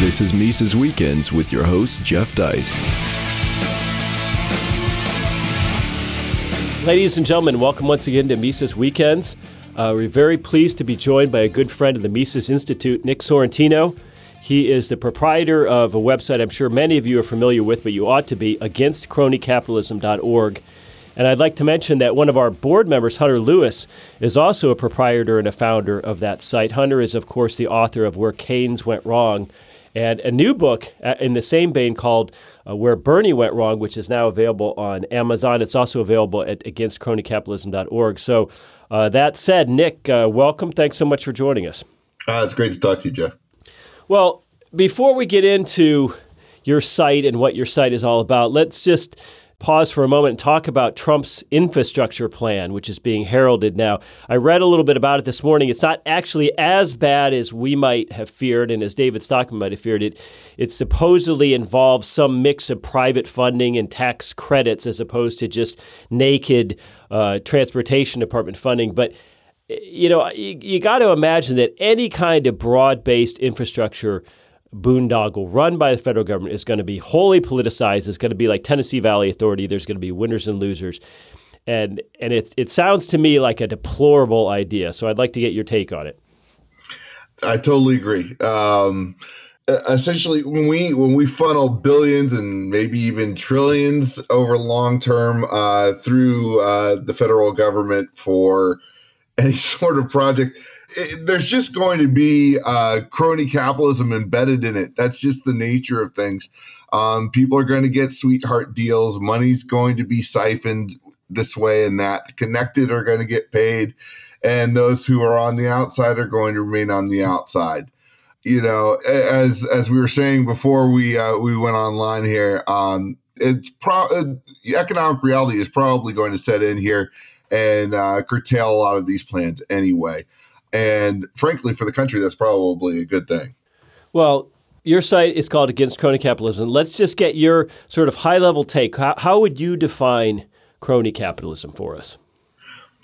This is Mises Weekends with your host, Jeff Deist. Ladies and gentlemen, welcome once again to Mises Weekends. Uh, we're very pleased to be joined by a good friend of the Mises Institute, Nick Sorrentino. He is the proprietor of a website I'm sure many of you are familiar with, but you ought to be, againstcronycapitalism.org. And I'd like to mention that one of our board members, Hunter Lewis, is also a proprietor and a founder of that site. Hunter is, of course, the author of Where Keynes Went Wrong, and a new book uh, in the same vein called uh, Where Bernie Went Wrong, which is now available on Amazon. It's also available at againstcronycapitalism.org. So, uh, that said, Nick, uh, welcome. Thanks so much for joining us. Uh, it's great to talk to you, Jeff. Well, before we get into your site and what your site is all about, let's just pause for a moment and talk about Trump's infrastructure plan, which is being heralded now. I read a little bit about it this morning. It's not actually as bad as we might have feared and as David Stockman might have feared it. It supposedly involves some mix of private funding and tax credits as opposed to just naked uh, transportation department funding. But you know, you, you got to imagine that any kind of broad based infrastructure boondoggle run by the federal government is going to be wholly politicized. It's going to be like Tennessee Valley Authority. There's going to be winners and losers. And, and it, it sounds to me like a deplorable idea. So I'd like to get your take on it. I totally agree. Um, essentially, when we when we funnel billions and maybe even trillions over long term uh, through uh, the federal government for any sort of project, it, there's just going to be uh, crony capitalism embedded in it. That's just the nature of things. Um, people are going to get sweetheart deals. Money's going to be siphoned this way and that. Connected are going to get paid, and those who are on the outside are going to remain on the outside. You know, as as we were saying before we uh, we went online here, um, it's pro- uh, economic reality is probably going to set in here and uh, curtail a lot of these plans anyway. And frankly, for the country, that's probably a good thing. Well, your site is called Against Crony Capitalism. Let's just get your sort of high level take. How, how would you define crony capitalism for us?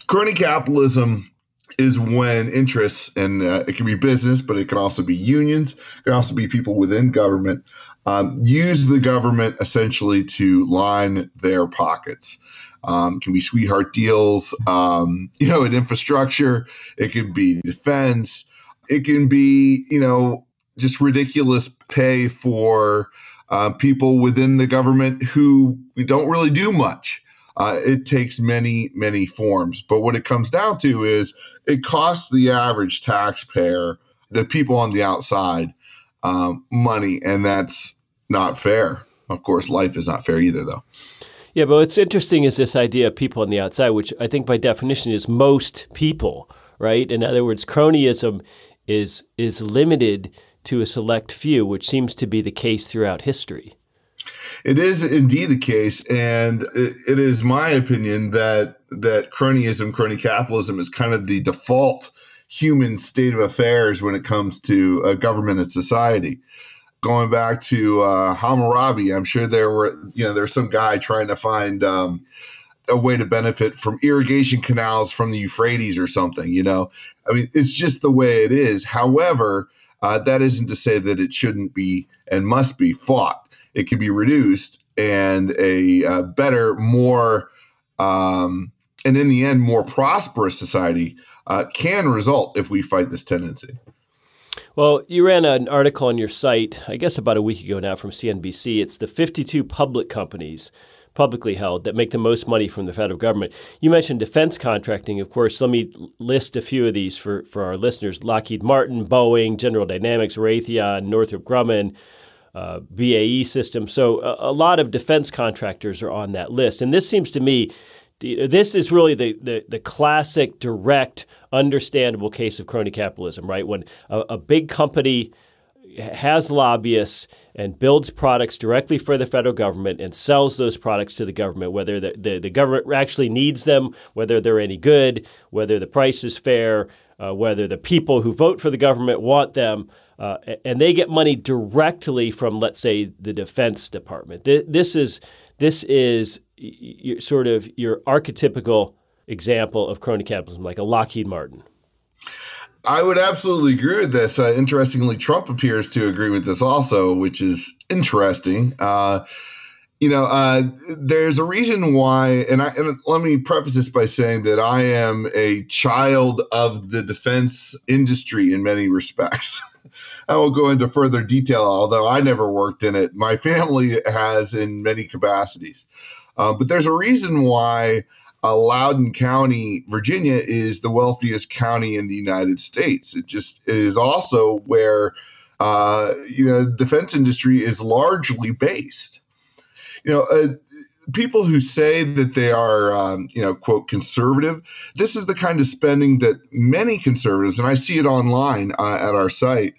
Crony capitalism is when interests, and uh, it can be business, but it can also be unions, it can also be people within government, um, use the government essentially to line their pockets. Um, can be sweetheart deals, um, you know, in infrastructure. It can be defense. It can be, you know, just ridiculous pay for uh, people within the government who don't really do much. Uh, it takes many, many forms. But what it comes down to is it costs the average taxpayer, the people on the outside, um, money, and that's not fair. Of course, life is not fair either, though. Yeah, but what's interesting is this idea of people on the outside, which I think by definition is most people, right? In other words, cronyism is is limited to a select few, which seems to be the case throughout history. It is indeed the case, and it, it is my opinion that that cronyism, crony capitalism, is kind of the default human state of affairs when it comes to a government and society going back to uh, Hammurabi, I'm sure there were, you know, there's some guy trying to find um, a way to benefit from irrigation canals from the Euphrates or something. You know, I mean, it's just the way it is. However, uh, that isn't to say that it shouldn't be and must be fought. It can be reduced, and a uh, better, more, um, and in the end, more prosperous society uh, can result if we fight this tendency. Well, you ran an article on your site, I guess about a week ago now from CNBC. It's the 52 public companies, publicly held, that make the most money from the federal government. You mentioned defense contracting. Of course, let me list a few of these for, for our listeners Lockheed Martin, Boeing, General Dynamics, Raytheon, Northrop Grumman. Uh, BAE Systems. So a, a lot of defense contractors are on that list. And this seems to me this is really the, the, the, classic, direct, understandable case of crony capitalism, right? When a, a, big company has lobbyists and builds products directly for the federal government and sells those products to the government, whether the, the, the government actually needs them, whether they're any good, whether the price is fair, uh, whether the people who vote for the government want them. Uh, and they get money directly from, let's say, the Defense Department. This is this is your, sort of your archetypical example of crony capitalism, like a Lockheed Martin? I would absolutely agree with this. Uh, interestingly, Trump appears to agree with this also, which is interesting. Uh, you know, uh, there's a reason why, and, I, and let me preface this by saying that I am a child of the defense industry in many respects. I won't go into further detail, although I never worked in it. My family has in many capacities. Uh, but there's a reason why uh, Loudoun County, Virginia, is the wealthiest county in the United States. It just it is also where uh, you know defense industry is largely based. You know, uh, people who say that they are, um, you know, quote conservative. This is the kind of spending that many conservatives, and I see it online uh, at our site.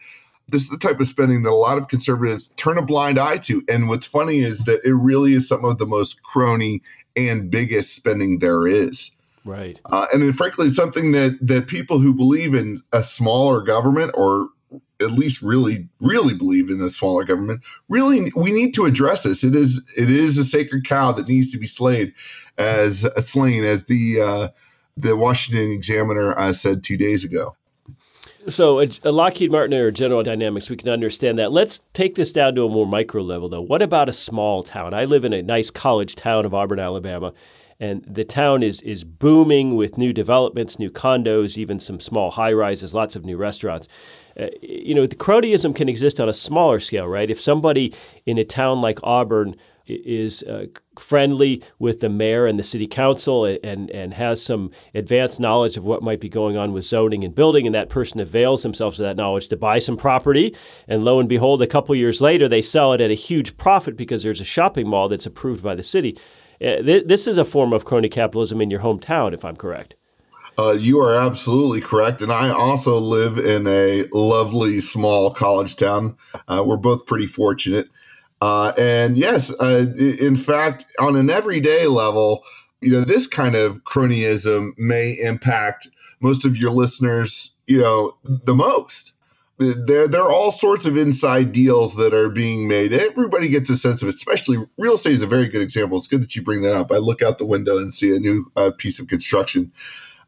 This is the type of spending that a lot of conservatives turn a blind eye to. And what's funny is that it really is some of the most crony and biggest spending there is. Right. Uh, and then, frankly, it's something that that people who believe in a smaller government or at least really really believe in the smaller government really we need to address this it is it is a sacred cow that needs to be slayed as uh, slain as the uh, the washington examiner uh, said two days ago so, a, a Lockheed Martin or General Dynamics, we can understand that. Let's take this down to a more micro level, though. What about a small town? I live in a nice college town of Auburn, Alabama, and the town is is booming with new developments, new condos, even some small high rises, lots of new restaurants. Uh, you know, the cronyism can exist on a smaller scale, right? If somebody in a town like Auburn is uh, friendly with the mayor and the city council and, and has some advanced knowledge of what might be going on with zoning and building, and that person avails themselves of that knowledge to buy some property. And lo and behold, a couple years later, they sell it at a huge profit because there's a shopping mall that's approved by the city. Uh, th- this is a form of crony capitalism in your hometown, if I'm correct. Uh, you are absolutely correct. And I also live in a lovely small college town. Uh, we're both pretty fortunate. Uh, and yes, uh, in fact, on an everyday level, you know, this kind of cronyism may impact most of your listeners, you know, the most. There, there are all sorts of inside deals that are being made. Everybody gets a sense of it, especially real estate is a very good example. It's good that you bring that up. I look out the window and see a new uh, piece of construction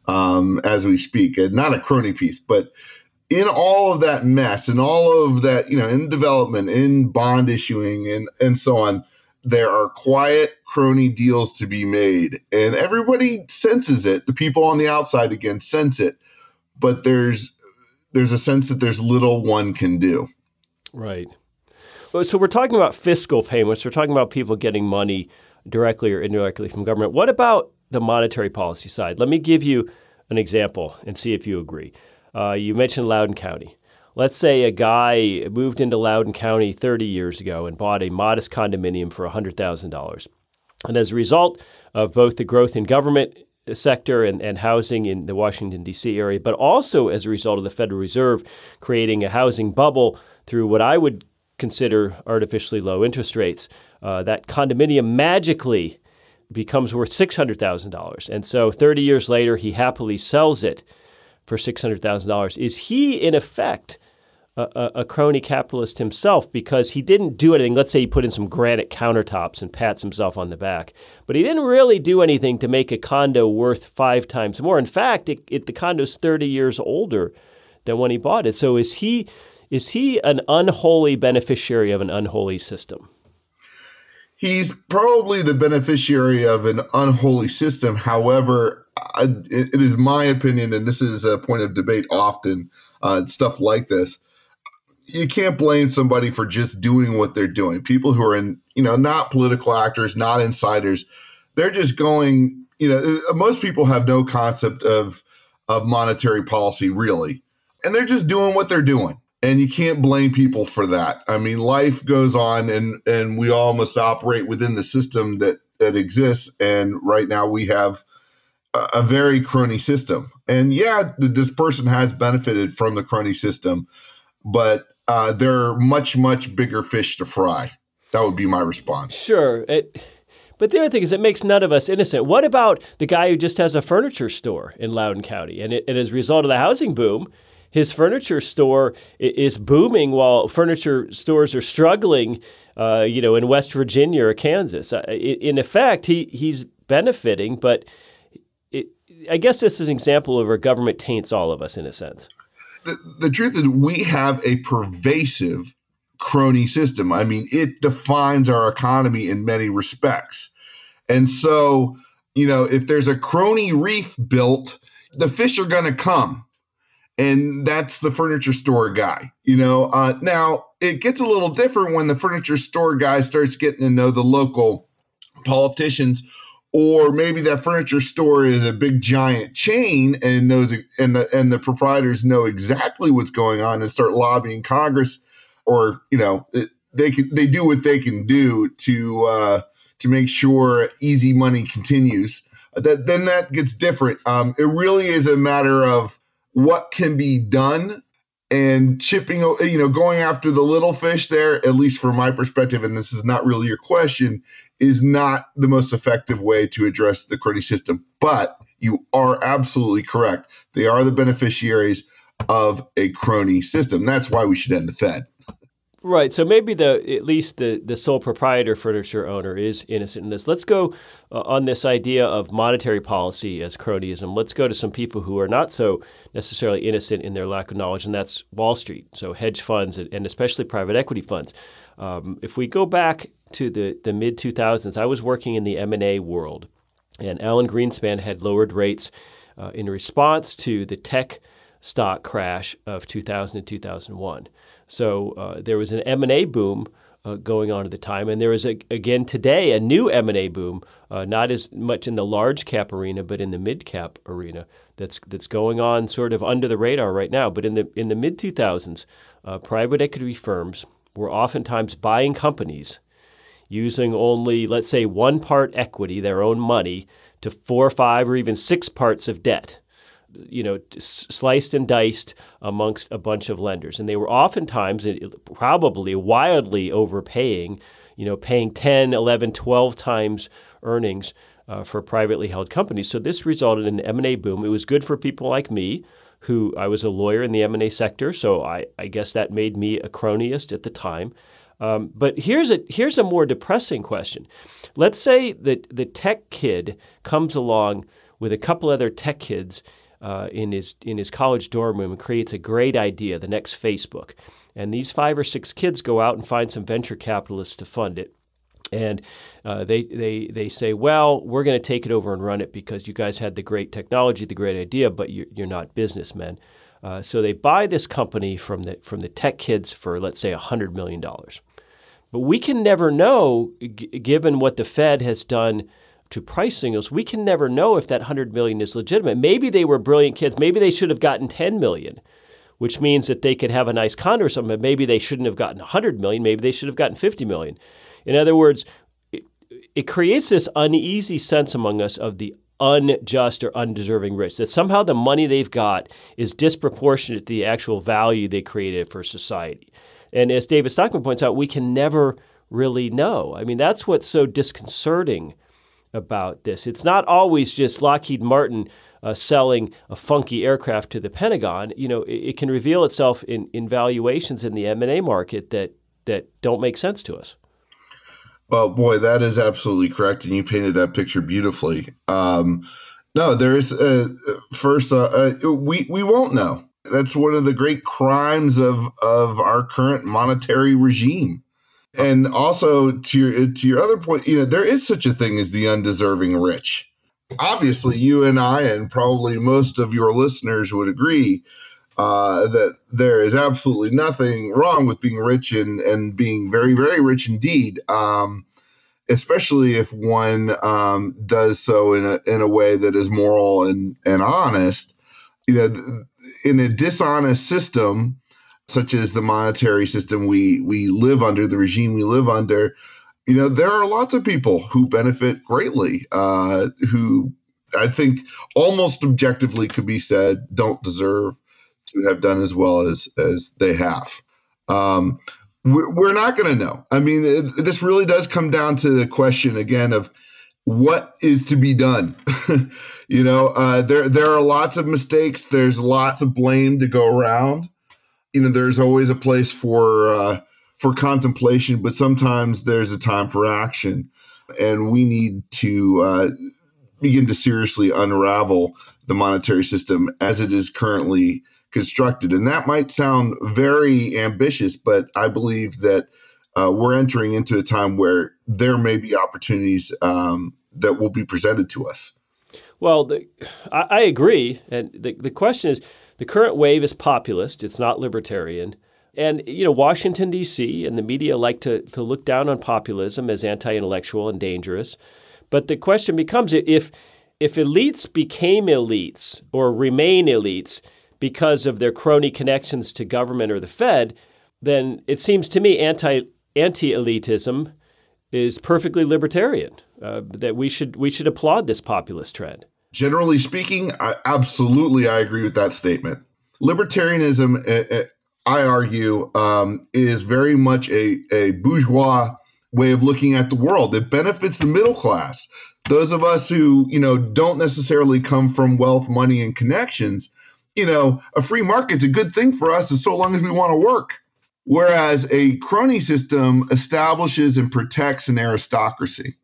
um, as we speak, not a crony piece, but in all of that mess and all of that, you know, in development, in bond issuing, and and so on, there are quiet crony deals to be made, and everybody senses it. The people on the outside again sense it, but there's there's a sense that there's little one can do. Right. So we're talking about fiscal payments. We're talking about people getting money directly or indirectly from government. What about the monetary policy side? Let me give you an example and see if you agree. Uh, you mentioned Loudoun County. Let's say a guy moved into Loudoun County 30 years ago and bought a modest condominium for $100,000. And as a result of both the growth in government sector and, and housing in the Washington, D.C. area, but also as a result of the Federal Reserve creating a housing bubble through what I would consider artificially low interest rates, uh, that condominium magically becomes worth $600,000. And so 30 years later, he happily sells it for $600,000. Is he, in effect, a, a, crony capitalist himself because he didn't do anything? Let's say he put in some granite countertops and pats himself on the back, but he didn't really do anything to make a condo worth five times more. In fact, it, it, the condo's 30 years older than when he bought it. So is he, is he an unholy beneficiary of an unholy system? He's probably the beneficiary of an unholy system. However, I, it, it is my opinion, and this is a point of debate often, uh, stuff like this. You can't blame somebody for just doing what they're doing. People who are in, you know, not political actors, not insiders, they're just going, you know, uh, most people have no concept of of monetary policy really. And they're just doing what they're doing. And you can't blame people for that. I mean, life goes on and and we all must operate within the system that that exists. And right now we have a very crony system. And yeah, this person has benefited from the crony system, but uh, there are much, much bigger fish to fry. That would be my response. Sure. It, but the other thing is, it makes none of us innocent. What about the guy who just has a furniture store in Loudoun County? And, it, and as a result of the housing boom, his furniture store is booming while furniture stores are struggling, uh, you know, in West Virginia or Kansas. Uh, in effect, he, he's benefiting, but I guess this is an example of where government taints all of us in a sense. The, truth is we have a pervasive crony system. I mean, it defines our economy in many respects. And so, you know, if there's a crony reef built, the fish are going to come. And that's the furniture store guy, you know. Uh, now it gets a little different when the furniture store guy starts getting to know the local politicians or maybe that furniture store is a big giant chain and knows and the and the proprietors know exactly what's going on and start lobbying Congress or you know they can they do what they can do to uh, to make sure easy money continues. That then that gets different. Um, it really is a matter of what can be done and chipping uh, you know going after the little fish there at least from my perspective and this is not really your question is not the most effective way to address the crony system. But you are absolutely correct. They are the beneficiaries of a crony system. That's why we should end the fed Right. So maybe the at least the the sole proprietor furniture owner is innocent in this. Let's go uh, on this idea of monetary policy as cronyism. Let's go to some people who are not so necessarily innocent in their lack of knowledge, and that's Wall Street. So hedge funds and, and especially private equity funds. Um, if we go back to the the mid 2000s, I was working in the M and A world, and Alan Greenspan had lowered rates uh, in response to the tech stock crash of 2000 and 2001. So uh, there was an M&A boom uh, going on at the time, and there is a, again today a new M&A boom, uh, not as much in the large cap arena, but in the mid cap arena. That's that's going on sort of under the radar right now. But in the in the mid 2000s, uh, private equity firms were oftentimes buying companies using only let's say one part equity, their own money, to four, five, or even six parts of debt you know, sliced and diced amongst a bunch of lenders. And they were oftentimes, probably wildly overpaying, you know, paying 10, 11, 12 times earnings uh, for privately held companies. So this resulted in an M&A boom. It was good for people like me, who I was a lawyer in the M&A sector, so I, I guess that made me a cronyist at the time. Um, but here's a here's a more depressing question. Let's say that the tech kid comes along with a couple other tech kids uh, in his in his college dorm room and creates a great idea, the next Facebook. And these five or six kids go out and find some venture capitalists to fund it. And uh, they, they, they say, well, we're going to take it over and run it because you guys had the great technology, the great idea, but you're, you're not businessmen. Uh, so they buy this company from the, from the tech kids for, let's say, $100 million. But we can never know, g- given what the Fed has done to price signals, we can never know if that 100 million is legitimate. Maybe they were brilliant kids. Maybe they should have gotten 10 million, which means that they could have a nice condo or something. But maybe they shouldn't have gotten 100 million. Maybe they should have gotten 50 million. In other words, it, it creates this uneasy sense among us of the unjust or undeserving rich, that somehow the money they've got is disproportionate to the actual value they created for society. And as David Stockman points out, we can never really know. I mean, that's what's so disconcerting about this. It's not always just Lockheed Martin uh, selling a funky aircraft to the Pentagon. You know, it, it, can reveal itself in, in valuations in the M&A market that, that don't make sense to us. Well, boy, that is absolutely correct, and you painted that picture beautifully. Um, no, there is uh, first uh, uh, we we won't know. That's one of the great crimes of of our current monetary regime and also to your to your other point, you know, there is such a thing as the undeserving rich. Obviously, you and I, and probably most of your listeners would agree uh, that there is absolutely nothing wrong with being rich and and being very very rich indeed. Um, especially if one um, does so in a in a way that is moral and and honest. You know, in a dishonest system, such as the monetary system we we live under, the regime we live under, you know, there are lots of people who benefit greatly, uh, who I think almost objectively could be said don't deserve to have done as well as as they have. Um, we're, not going to know. I mean, it, this really does come down to the question again of what is to be done. you know, uh, there there are lots of mistakes. There's lots of blame to go around you know there's always a place for uh, for contemplation, but sometimes there's a time for action, and we need to uh, begin to seriously unravel the monetary system as it is currently constructed. And that might sound very ambitious, but I believe that uh, we're entering into a time where there may be opportunities um, that will be presented to us. Well, the, I, I, agree. And the, the question is the current wave is populist, it's not libertarian. And, you know, Washington, D.C. and the media like to, to look down on populism as anti intellectual and dangerous. But the question becomes if, if elites became elites or remain elites because of their crony connections to government or the Fed, then it seems to me anti anti elitism is perfectly libertarian. Uh, that we should we should applaud this populist trend. Generally speaking, I, absolutely, I agree with that statement. Libertarianism, uh, uh, I argue, um, is very much a, a bourgeois way of looking at the world. It benefits the middle class. Those of us who, you know, don't necessarily come from wealth, money, and connections, you know, a free market's a good thing for us as so long as we want to work. Whereas a crony system establishes and protects an aristocracy.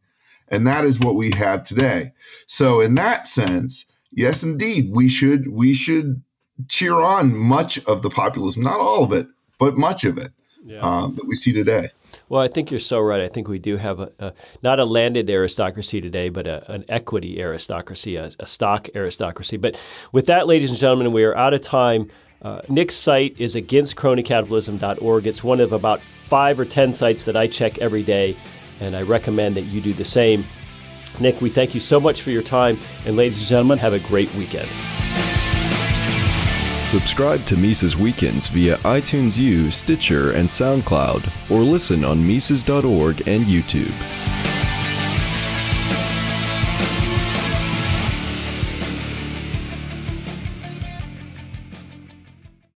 And that is what we have today. So in that sense, yes, indeed, we should we should cheer on much of the populism, not all of it, but much of it yeah. um, that we see today. Well, I think you're so right. I think we do have a, a not a landed aristocracy today, but a, an equity aristocracy, a, a, stock aristocracy. But with that, ladies and gentlemen, we are out of time. Uh, Nick's site is against againstcronycapitalism.org. It's one of about five or ten sites that I check every day, and I recommend that you do the same. Nick, we thank you so much for your time, and ladies and gentlemen, have a great weekend. Subscribe to Mises Weekends via iTunes U, Stitcher, and SoundCloud, or listen on Mises.org and YouTube.